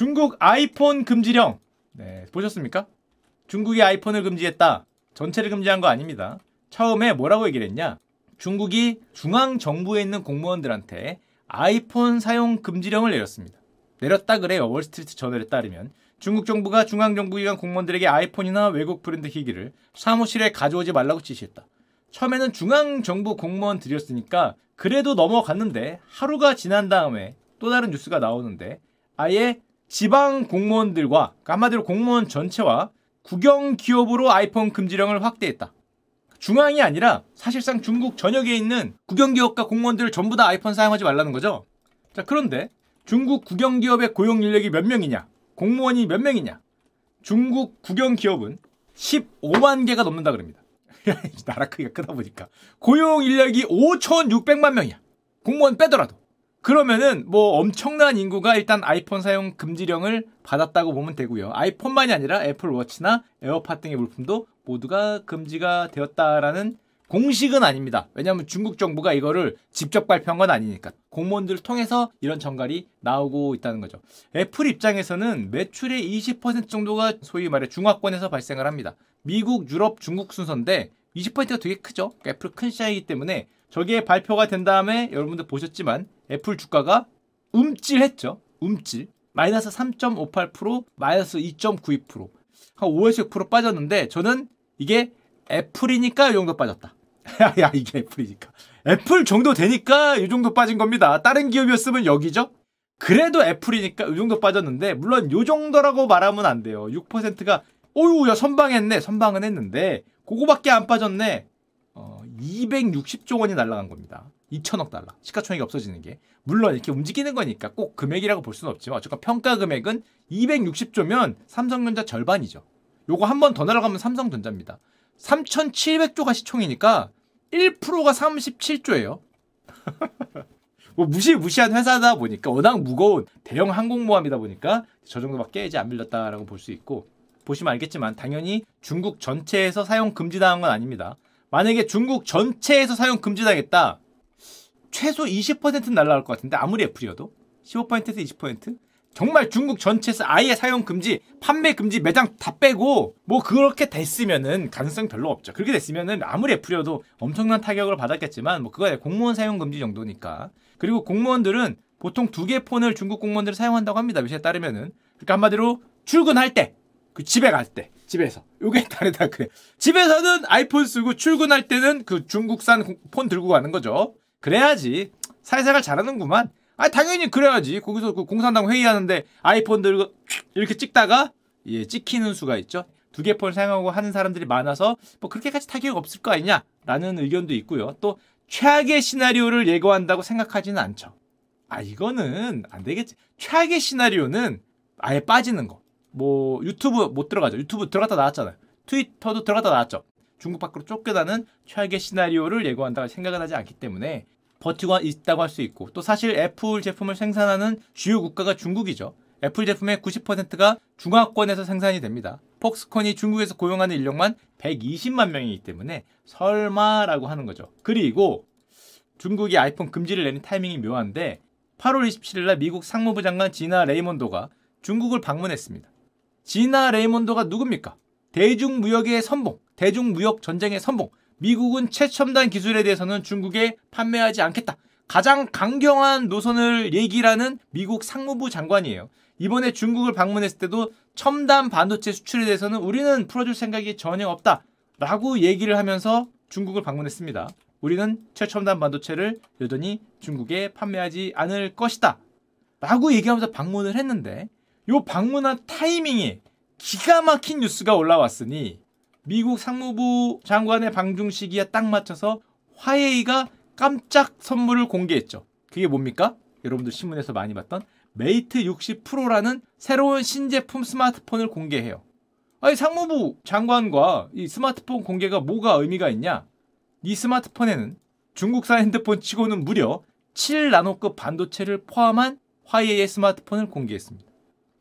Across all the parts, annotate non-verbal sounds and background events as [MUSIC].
중국 아이폰 금지령. 네, 보셨습니까? 중국이 아이폰을 금지했다. 전체를 금지한 거 아닙니다. 처음에 뭐라고 얘기를 했냐? 중국이 중앙 정부에 있는 공무원들한테 아이폰 사용 금지령을 내렸습니다. 내렸다 그래요. 월스트리트 저널에 따르면 중국 정부가 중앙 정부기관 공무원들에게 아이폰이나 외국 브랜드 기기를 사무실에 가져오지 말라고 지시했다. 처음에는 중앙 정부 공무원들이었으니까 그래도 넘어갔는데 하루가 지난 다음에 또 다른 뉴스가 나오는데 아예 지방 공무원들과 한마디로 공무원 전체와 국영 기업으로 아이폰 금지령을 확대했다. 중앙이 아니라 사실상 중국 전역에 있는 국영 기업과 공무원들 전부 다 아이폰 사용하지 말라는 거죠. 자, 그런데 중국 국영 기업의 고용 인력이 몇 명이냐? 공무원이 몇 명이냐? 중국 국영 기업은 15만 개가 넘는다 그럽니다. [LAUGHS] 나라 크기가 크다 보니까 고용 인력이 5,600만 명이야. 공무원 빼더라도. 그러면은 뭐 엄청난 인구가 일단 아이폰 사용 금지령을 받았다고 보면 되고요. 아이폰만이 아니라 애플워치나 에어팟 등의 물품도 모두가 금지가 되었다라는 공식은 아닙니다. 왜냐하면 중국 정부가 이거를 직접 발표한 건 아니니까. 공무원들을 통해서 이런 전갈이 나오고 있다는 거죠. 애플 입장에서는 매출의 20% 정도가 소위 말해 중화권에서 발생을 합니다. 미국, 유럽, 중국 순서인데 20%가 되게 크죠. 애플 큰 시장이기 때문에 저게 발표가 된 다음에 여러분들 보셨지만 애플 주가가 움찔했죠. 움찔. 마이너스 3.58%, 마이너스 2.92%. 한 5에서 6% 빠졌는데 저는 이게 애플이니까 이 정도 빠졌다. [LAUGHS] 야, 이게 애플이니까. 애플 정도 되니까 이 정도 빠진 겁니다. 다른 기업이었으면 여기죠? 그래도 애플이니까 이 정도 빠졌는데, 물론 이 정도라고 말하면 안 돼요. 6%가, 어유, 야, 선방했네. 선방은 했는데, 그거밖에 안 빠졌네. 어, 260조 원이 날라간 겁니다. 2천억 달러. 시가총액이 없어지는 게. 물론 이렇게 움직이는 거니까 꼭 금액이라고 볼 수는 없지만, 어쨌건 평가 금액은 260조면 삼성전자 절반이죠. 요거 한 번 더 날아가면 삼성전자입니다. 3,700조가 시총이니까 1%가 37조예요. [LAUGHS] 뭐 무시무시한 회사다 보니까 워낙 무거운 대형 항공모함이다 보니까 저 정도밖에 이제 안 밀렸다라고 볼 수 있고 보시면 알겠지만 당연히 중국 전체에서 사용 금지당한 건 아닙니다. 만약에 중국 전체에서 사용 금지당했다 최소 20%는 날라갈 것 같은데 아무리 애플이어도 15%에서 20% 정말 중국 전체에서 아예 사용 금지, 판매 금지, 매장 다 빼고 뭐 그렇게 됐으면은 가능성 별로 없죠. 그렇게 됐으면은 아무리 애플이어도 엄청난 타격을 받았겠지만 뭐 그거야 공무원 사용 금지 정도니까. 그리고 공무원들은 보통 두 개 폰을 중국 공무원들이 사용한다고 합니다. 미시에 따르면은 그러니까 한마디로 출근할 때, 그 집에 갈 때, 집에서 요게 [LAUGHS] 다르다 그래. 집에서는 아이폰 쓰고 출근할 때는 그 중국산 폰 들고 가는 거죠. 그래야지 사회생활 잘하는구만. 아 당연히 그래야지. 거기서 그 공산당 회의하는데 아이폰 들고 이렇게 찍다가 예 찍히는 수가 있죠. 두 개 폰을 사용하고 하는 사람들이 많아서 뭐 그렇게까지 타격 없을 거 아니냐라는 의견도 있고요. 또 최악의 시나리오를 예고한다고 생각하지는 않죠. 아 이거는 안 되겠지. 최악의 시나리오는 아예 빠지는 거. 뭐 유튜브 못 들어가죠. 유튜브 들어갔다 나왔잖아요. 트위터도 들어갔다 나왔죠. 중국 밖으로 쫓겨나는 최악의 시나리오를 예고한다고 생각을 하지 않기 때문에 버티고 있다고 할 수 있고 또 사실 애플 제품을 생산하는 주요 국가가 중국이죠. 애플 제품의 90%가 중화권에서 생산이 됩니다. 폭스콘이 중국에서 고용하는 인력만 120만 명이기 때문에 설마라고 하는 거죠. 그리고 중국이 아이폰 금지를 내린 타이밍이 묘한데 8월 27일 날 미국 상무부 장관 지나 레이몬도가 중국을 방문했습니다. 지나 레이몬도가 누굽니까? 대중무역의 선봉, 대중무역 전쟁의 선봉, 미국은 최첨단 기술에 대해서는 중국에 판매하지 않겠다. 가장 강경한 노선을 얘기라는 미국 상무부 장관이에요. 이번에 중국을 방문했을 때도 첨단 반도체 수출에 대해서는 우리는 풀어줄 생각이 전혀 없다. 라고 얘기를 하면서 중국을 방문했습니다. 우리는 최첨단 반도체를 여전히 중국에 판매하지 않을 것이다. 라고 얘기하면서 방문을 했는데, 요 방문한 타이밍에 기가 막힌 뉴스가 올라왔으니 미국 상무부 장관의 방중 시기에 딱 맞춰서 화웨이가 깜짝 선물을 공개했죠. 그게 뭡니까? 여러분들 신문에서 많이 봤던 메이트 60 프로라는 새로운 신제품 스마트폰을 공개해요. 아니 상무부 장관과 이 스마트폰 공개가 뭐가 의미가 있냐? 이 스마트폰에는 중국산 핸드폰 치고는 무려 7나노급 반도체를 포함한 화웨이의 스마트폰을 공개했습니다.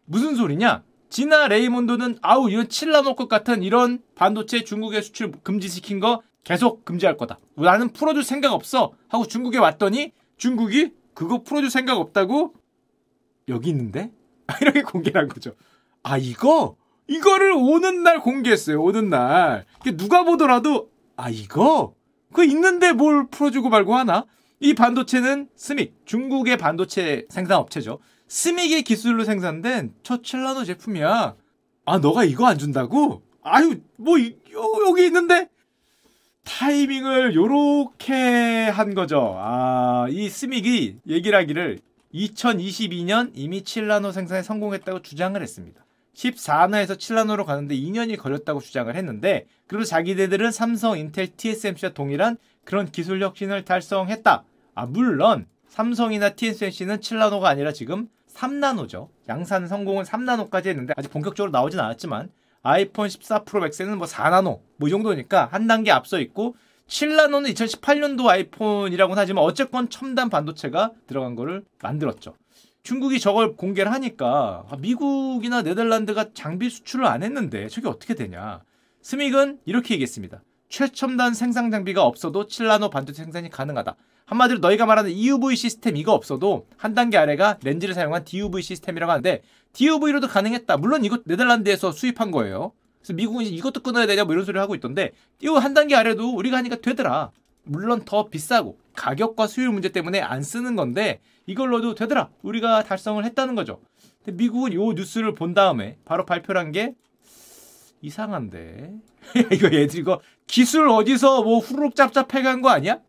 무슨 소리냐? 지나 레이몬도는 아우 이런 칠라노급 같은 이런 반도체 중국에 수출 금지시킨 거 계속 금지할 거다. 나는 풀어줄 생각 없어 하고 중국에 왔더니 중국이 그거 풀어줄 생각 없다고 여기 있는데 [LAUGHS] 이렇게 공개를 한 거죠. 아 이거 이거를 오는 날 공개했어요. 오는 날 누가 보더라도 아 이거 그 있는데 뭘 풀어주고 말고 하나? 이 반도체는 스믹 중국의 반도체 생산 업체죠. 스믹의 기술로 생산된 첫 첼라노 제품이야. 아 너가 이거 안 준다고? 아유 뭐 여기 있는데 타이밍을 요렇게 한 거죠. 아, 이 스믹이 얘기를 하기를 2022년 이미 7나노 생산에 성공했다고 주장을 했습니다. 14나에서 7나노로 가는데 2년이 걸렸다고 주장을 했는데 그리고 자기네들은 삼성, 인텔, TSMC와 동일한 그런 기술 혁신을 달성했다. 아, 물론 삼성이나 TSMC는 7나노가 아니라 지금 3나노죠. 양산 성공은 3나노까지 했는데 아직 본격적으로 나오진 않았지만 아이폰 14 프로 맥스는 뭐 4나노 뭐 이 정도니까 한 단계 앞서 있고 7나노는 2018년도 아이폰이라고는 하지만 어쨌건 첨단 반도체가 들어간 거를 만들었죠. 중국이 저걸 공개를 하니까 아, 미국이나 네덜란드가 장비 수출을 안 했는데 저게 어떻게 되냐. 스믹은 이렇게 얘기했습니다. 최첨단 생산 장비가 없어도 7나노 반도체 생산이 가능하다. 한마디로 너희가 말하는 EUV 시스템 이거 없어도 한 단계 아래가 렌즈를 사용한 DUV 시스템이라고 하는데 DUV로도 가능했다. 물론 이것 네덜란드에서 수입한 거예요. 그래서 미국은 이것도 끊어야 되냐 뭐 이런 소리를 하고 있던데 이거 한 단계 아래도 우리가 하니까 되더라. 물론 더 비싸고 가격과 수율 문제 때문에 안 쓰는 건데 이걸로도 되더라. 우리가 달성을 했다는 거죠. 근데 미국은 요 뉴스를 본 다음에 바로 발표를 한 게 이상한데 [LAUGHS] 이거 얘들 이거 기술 어디서 뭐 후루룩 짭짭해 간 거 아니야?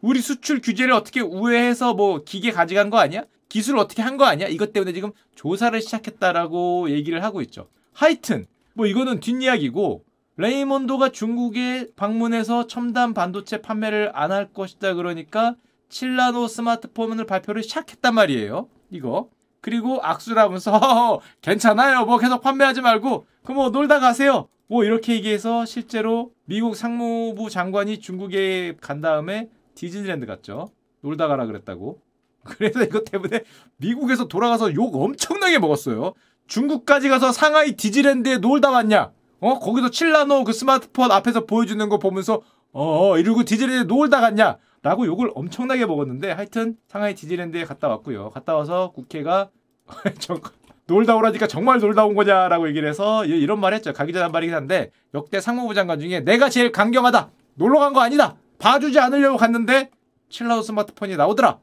우리 수출 규제를 어떻게 우회해서 뭐 기계 가져간 거 아니야? 기술 어떻게 한 거 아니야? 이것 때문에 지금 조사를 시작했다라고 얘기를 하고 있죠. 하여튼 뭐 이거는 뒷이야기고 레이몬도가 중국에 방문해서 첨단 반도체 판매를 안 할 것이다 그러니까 7나노 스마트폰을 발표를 시작했단 말이에요. 이거. 그리고 악수를 하면서 괜찮아요. 뭐 계속 판매하지 말고 그뭐 놀다 가세요. 뭐 이렇게 얘기해서 실제로 미국 상무부 장관이 중국에 간 다음에 디즈니랜드 갔죠. 놀다 가라 그랬다고. 그래서 이것 때문에 미국에서 돌아가서 욕 엄청나게 먹었어요. 중국까지 가서 상하이 디즈랜드에 놀다 왔냐? 어? 거기서 칠라노 그 스마트폰 앞에서 보여주는 거 보면서 어, 어 이러고 디즈랜드에 놀다 갔냐? 라고 욕을 엄청나게 먹었는데 하여튼 상하이 디즈랜드에 갔다 왔고요. 갔다 와서 국회가 [LAUGHS] 저, 놀다 오라니까 정말 놀다 온 거냐라고 얘기를 해서 이런 말 했죠. 가기 전에 한 말이긴 한데 역대 상무부 장관 중에 내가 제일 강경하다. 놀러 간 거 아니다. 봐주지 않으려고 갔는데 칠라우 스마트폰이 나오더라.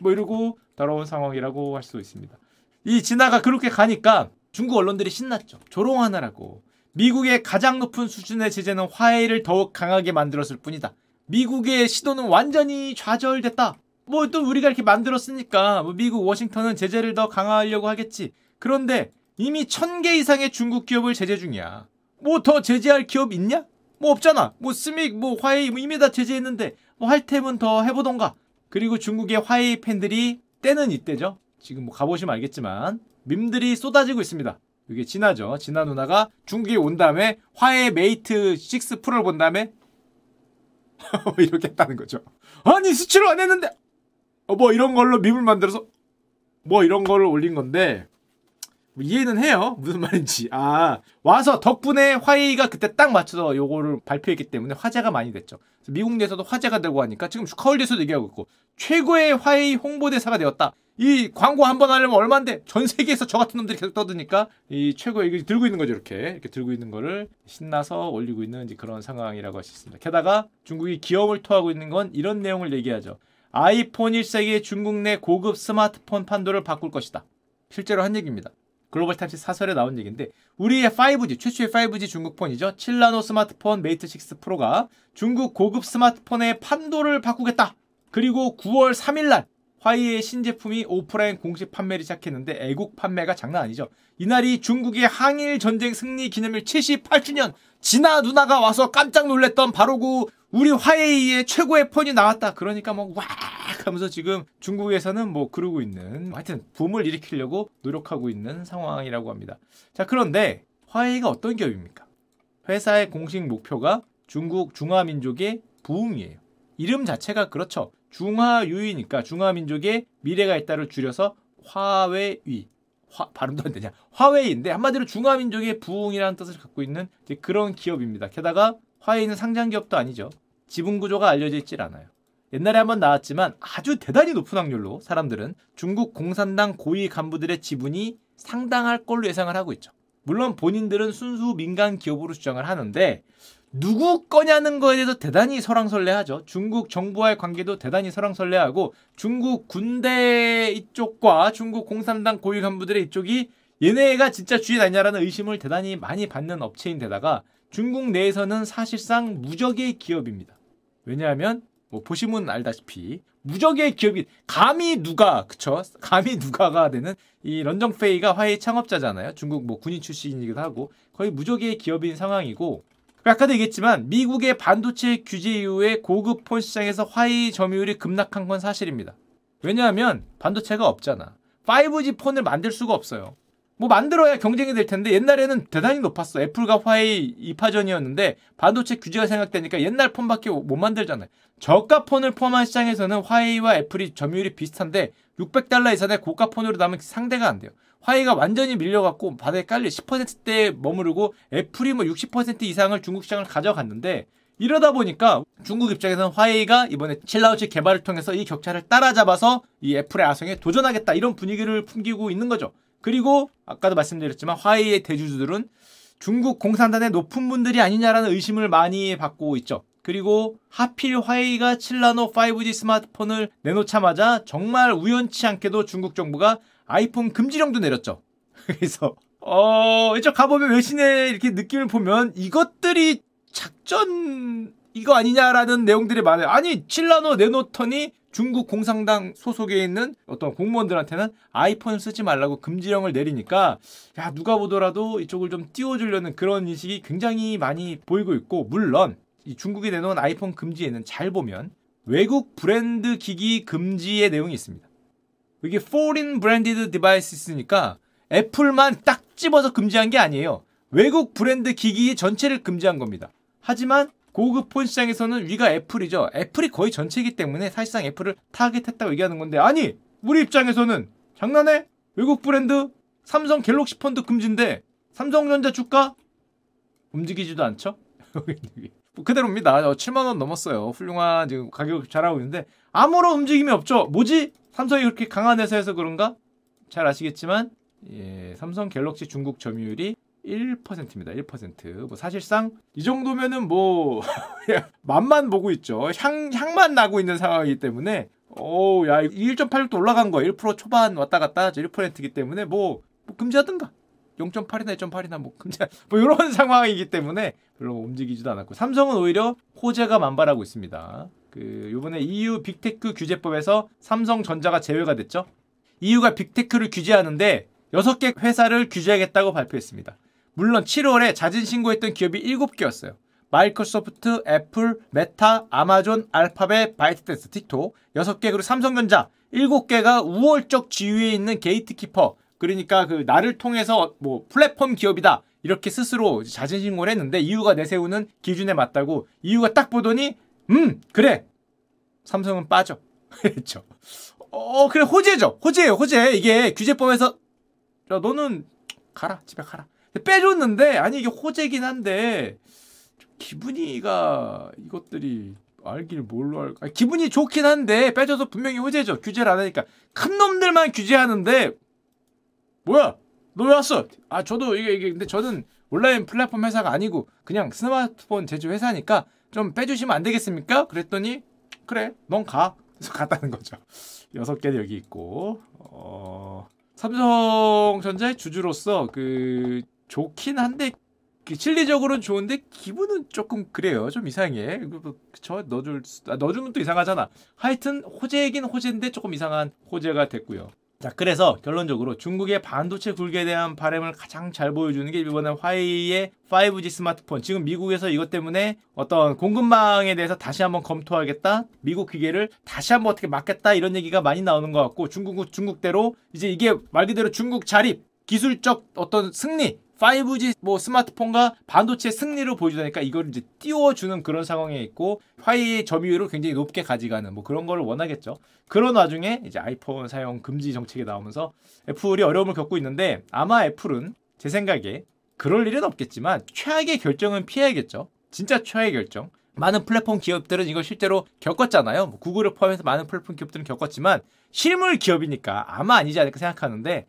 뭐 이러고 더러운 상황이라고 할 수 있습니다. 이 진화가 그렇게 가니까 중국 언론들이 신났죠. 조롱하느라고. 미국의 가장 높은 수준의 제재는 화해를 더욱 강하게 만들었을 뿐이다. 미국의 시도는 완전히 좌절됐다. 뭐 또 우리가 이렇게 만들었으니까 뭐 미국 워싱턴은 제재를 더 강화하려고 하겠지. 그런데 이미 천 개 이상의 중국 기업을 제재 중이야. 뭐 더 제재할 기업 있냐? 뭐 없잖아. 뭐 스믹, 뭐 화웨이 뭐 이미 다 제재했는데 뭐할 테면 더 해보던가. 그리고 중국의 화웨이 팬들이 때는 이때죠. 지금 뭐 가보시면 알겠지만 밈들이 쏟아지고 있습니다. 이게 지나죠. 지나 누나가 중국에 온 다음에 화웨이 메이트 60 프로를 본 다음에 [LAUGHS] 이렇게 했다는 거죠. 아니 수출을 안 했는데 어, 뭐 이런 걸로 밈을 만들어서 뭐 이런 거를 올린 건데 뭐 이해는 해요. 무슨 말인지. 아, 와서 덕분에 화웨이가 그때 딱 맞춰서 요거를 발표했기 때문에 화제가 많이 됐죠. 미국 내에서도 화제가 되고 하니까 지금 슈카월드에서도 얘기하고 있고 최고의 화웨이 홍보대사가 되었다. 이 광고 한 번 하려면 얼마인데 전 세계에서 저 같은 놈들이 계속 떠드니까 이 최고의 이거 들고 있는 거죠 이렇게 이렇게 들고 있는 거를 신나서 올리고 있는 그런 상황이라고 할 수 있습니다. 게다가 중국이 기염을 토하고 있는 건 이런 내용을 얘기하죠. 아이폰 일색인 중국 내 고급 스마트폰 판도를 바꿀 것이다. 실제로 한 얘기입니다. 글로벌 타임스 사설에 나온 얘기인데 우리의 5G 최초의 5G 중국폰이죠. 7나노 스마트폰 메이트 60 프로가 중국 고급 스마트폰의 판도를 바꾸겠다. 그리고 9월 3일 날 화이의 신제품이 오프라인 공식 판매를 시작했는데 애국 판매가 장난 아니죠. 이날이 중국의 항일 전쟁 승리 기념일 78주년 진아 누나가 와서 깜짝 놀랐던 바로 그 우리 화웨이의 최고의 폰이 나왔다. 그러니까 뭐와 하면서 지금 중국에서는 뭐 그러고 있는 하여튼 붐을 일으키려고 노력하고 있는 상황이라고 합니다. 자 그런데 화웨이가 어떤 기업입니까? 회사의 공식 목표가 중국 중화민족의 부흥이에요. 이름 자체가 그렇죠. 중화유이니까 중화민족의 미래가 있다를 줄여서 화웨이. 화, 발음도 안 되냐. 화웨이인데 한마디로 중화민족의 부흥이라는 뜻을 갖고 있는 그런 기업입니다. 게다가 화웨이는 상장 기업도 아니죠. 지분 구조가 알려져 있질 않아요. 옛날에 한번 나왔지만 아주 대단히 높은 확률로 사람들은 중국 공산당 고위 간부들의 지분이 상당할 걸로 예상을 하고 있죠. 물론 본인들은 순수 민간 기업으로 주장을 하는데 누구 거냐는 거에 대해서 대단히 설왕설래하죠. 중국 정부와의 관계도 대단히 설왕설래하고 중국 군대 이쪽과 중국 공산당 고위 간부들의 이쪽이 얘네가 진짜 주인 아니냐라는 의심을 대단히 많이 받는 업체인데다가 중국 내에서는 사실상 무적의 기업입니다. 왜냐하면 뭐 보시면 알다시피 무적의 기업이 감히 누가 그쵸? 감히 누가가 되는 이 런정페이가 화웨이 창업자잖아요. 중국 뭐 군인 출신이기도 하고 거의 무적의 기업인 상황이고 아까도 얘기했지만 미국의 반도체 규제 이후에 고급 폰 시장에서 화웨이 점유율이 급락한 건 사실입니다. 왜냐하면 반도체가 없잖아. 5G 폰을 만들 수가 없어요 뭐 만들어야 경쟁이 될 텐데 옛날에는 대단히 높았어. 애플과 화웨이 2파전이었는데 반도체 규제가 생각되니까 옛날 폰밖에 못 만들잖아요. 저가 폰을 포함한 시장에서는 화웨이와 애플이 점유율이 비슷한데 600달러 이상의 고가 폰으로 나면 상대가 안 돼요. 화웨이가 완전히 밀려갖고 바닥에 깔려 10%대에 머무르고 애플이 뭐 60% 이상을 중국 시장을 가져갔는데 이러다 보니까 중국 입장에서는 화웨이가 이번에 칠라우치 개발을 통해서 이 격차를 따라잡아서 이 애플의 아성에 도전하겠다 이런 분위기를 풍기고 있는 거죠. 그리고 아까도 말씀드렸지만 화웨이의 대주주들은 중국 공산당의 높은 분들이 아니냐라는 의심을 많이 받고 있죠. 그리고 하필 화웨이가 7나노 5G 스마트폰을 내놓자마자 정말 우연치 않게도 중국 정부가 아이폰 금지령도 내렸죠. [LAUGHS] 그래서 어 이쪽 가보면 외신의 이렇게 느낌을 보면 이것들이 작전 이거 아니냐라는 내용들이 많아요. 아니 7나노 내놓더니 중국 공산당 소속에 있는 어떤 공무원들한테는 아이폰을 쓰지 말라고 금지령을 내리니까 야 누가 보더라도 이쪽을 좀 띄워주려는 그런 인식이 굉장히 많이 보이고 있고 물론 이 중국이 내놓은 아이폰 금지에는 잘 보면 외국 브랜드 기기 금지의 내용이 있습니다. 이게 foreign branded devices니까 애플만 딱 집어서 금지한 게 아니에요. 외국 브랜드 기기 전체를 금지한 겁니다. 하지만 고급 폰 시장에서는 위가 애플이죠. 애플이 거의 전체이기 때문에 사실상 애플을 타겟했다고 얘기하는 건데 아니 우리 입장에서는 장난해? 외국 브랜드 삼성 갤럭시 폰도 금지인데 삼성전자 주가 움직이지도 않죠? [LAUGHS] 그대로입니다. 7만 어, 원 넘었어요. 훌륭한 지금 가격 잘하고 있는데 아무런 움직임이 없죠. 뭐지? 삼성이 그렇게 강한 회사여서 그런가? 잘 아시겠지만 예, 삼성 갤럭시 중국 점유율이 1%입니다. 1%. 뭐 사실상 이 정도면은 뭐 [LAUGHS] 맛만 보고 있죠. 향 향만 나고 있는 상황이기 때문에 오, 야, 1.86도 올라간 거. 1% 초반 왔다 갔다 1%이기 때문에 뭐, 뭐 금지하든가. 0.8이나 1.8이나 뭐 금지 [LAUGHS] 뭐 이런 [LAUGHS] 상황이기 때문에 별로 움직이지도 않았고 삼성은 오히려 호재가 만발하고 있습니다. 그 요번에 EU 빅테크 규제법에서 삼성전자가 제외가 됐죠. EU가 빅테크를 규제하는데 6개 회사를 규제하겠다고 발표했습니다. 물론 7월에 자진 신고했던 기업이 7개였어요. 마이크로소프트, 애플, 메타, 아마존, 알파벳, 바이트댄스, 틱톡 6개 그리고 삼성전자 7개가 우월적 지위에 있는 게이트키퍼. 그러니까 그 나를 통해서 뭐 플랫폼 기업이다. 이렇게 스스로 자진 신고를 했는데 EU가 내세우는 기준에 맞다고 EU가 딱 보더니 음 그래. 삼성은 빠져. [LAUGHS] 그랬죠. 어 그래 호재죠. 호재예요 호재. 이게 규제법에서 야 너는 가라. 집에 가라 빼줬는데 아니 이게 호재긴 한데 기분이가 이것들이 알길 뭘로 할까? 기분이 좋긴 한데 빼줘서 분명히 호재죠. 규제를 안 하니까 큰 놈들만 규제하는데 뭐야? 너 왜 왔어? 아 저도 이게 이게 근데 저는 온라인 플랫폼 회사가 아니고 그냥 스마트폰 제조 회사니까 좀 빼주시면 안 되겠습니까? 그랬더니 그래 넌 가. 그래서 갔다는 거죠. [LAUGHS] 여섯 개는 여기 있고 어, 삼성전자의 주주로서 그 좋긴 한데 실리적으로는 좋은데 기분은 조금 그래요. 좀 이상해. 저 넣어줄 아, 넣어주면 또 이상하잖아. 하여튼 호재이긴 호재인데 조금 이상한 호재가 됐고요. 자, 그래서 결론적으로 중국의 반도체 굴기에 대한 바램을 가장 잘 보여주는 게 이번에 화웨이의 5G 스마트폰. 지금 미국에서 이것 때문에 어떤 공급망에 대해서 다시 한번 검토하겠다. 미국 기계를 다시 한번 어떻게 막겠다. 이런 얘기가 많이 나오는 것 같고 중국 중국대로 이제 이게 말 그대로 중국 자립 기술적 어떤 승리 5G 뭐 스마트폰과 반도체 승리를 보여주니까 이걸 이제 띄워주는 그런 상황에 있고 화웨이의 점유율을 굉장히 높게 가져가는 뭐 그런 걸 원하겠죠. 그런 와중에 이제 아이폰 사용 금지 정책이 나오면서 애플이 어려움을 겪고 있는데 아마 애플은 제 생각에 그럴 일은 없겠지만 최악의 결정은 피해야겠죠. 진짜 최악의 결정. 많은 플랫폼 기업들은 이걸 실제로 겪었잖아요. 뭐 구글을 포함해서 많은 플랫폼 기업들은 겪었지만 실물 기업이니까 아마 아니지 않을까 생각하는데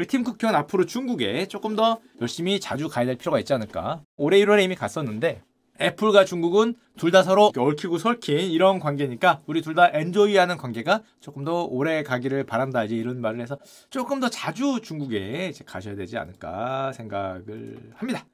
우리 팀 쿠키는 앞으로 중국에 조금 더 열심히 자주 가야 될 필요가 있지 않을까. 올해 1월에 이미 갔었는데 애플과 중국은 둘 다 서로 얽히고 설킨 이런 관계니까 우리 둘 다 엔조이하는 관계가 조금 더 오래 가기를 바란다 이제 이런 말을 해서 조금 더 자주 중국에 가셔야 되지 않을까 생각을 합니다.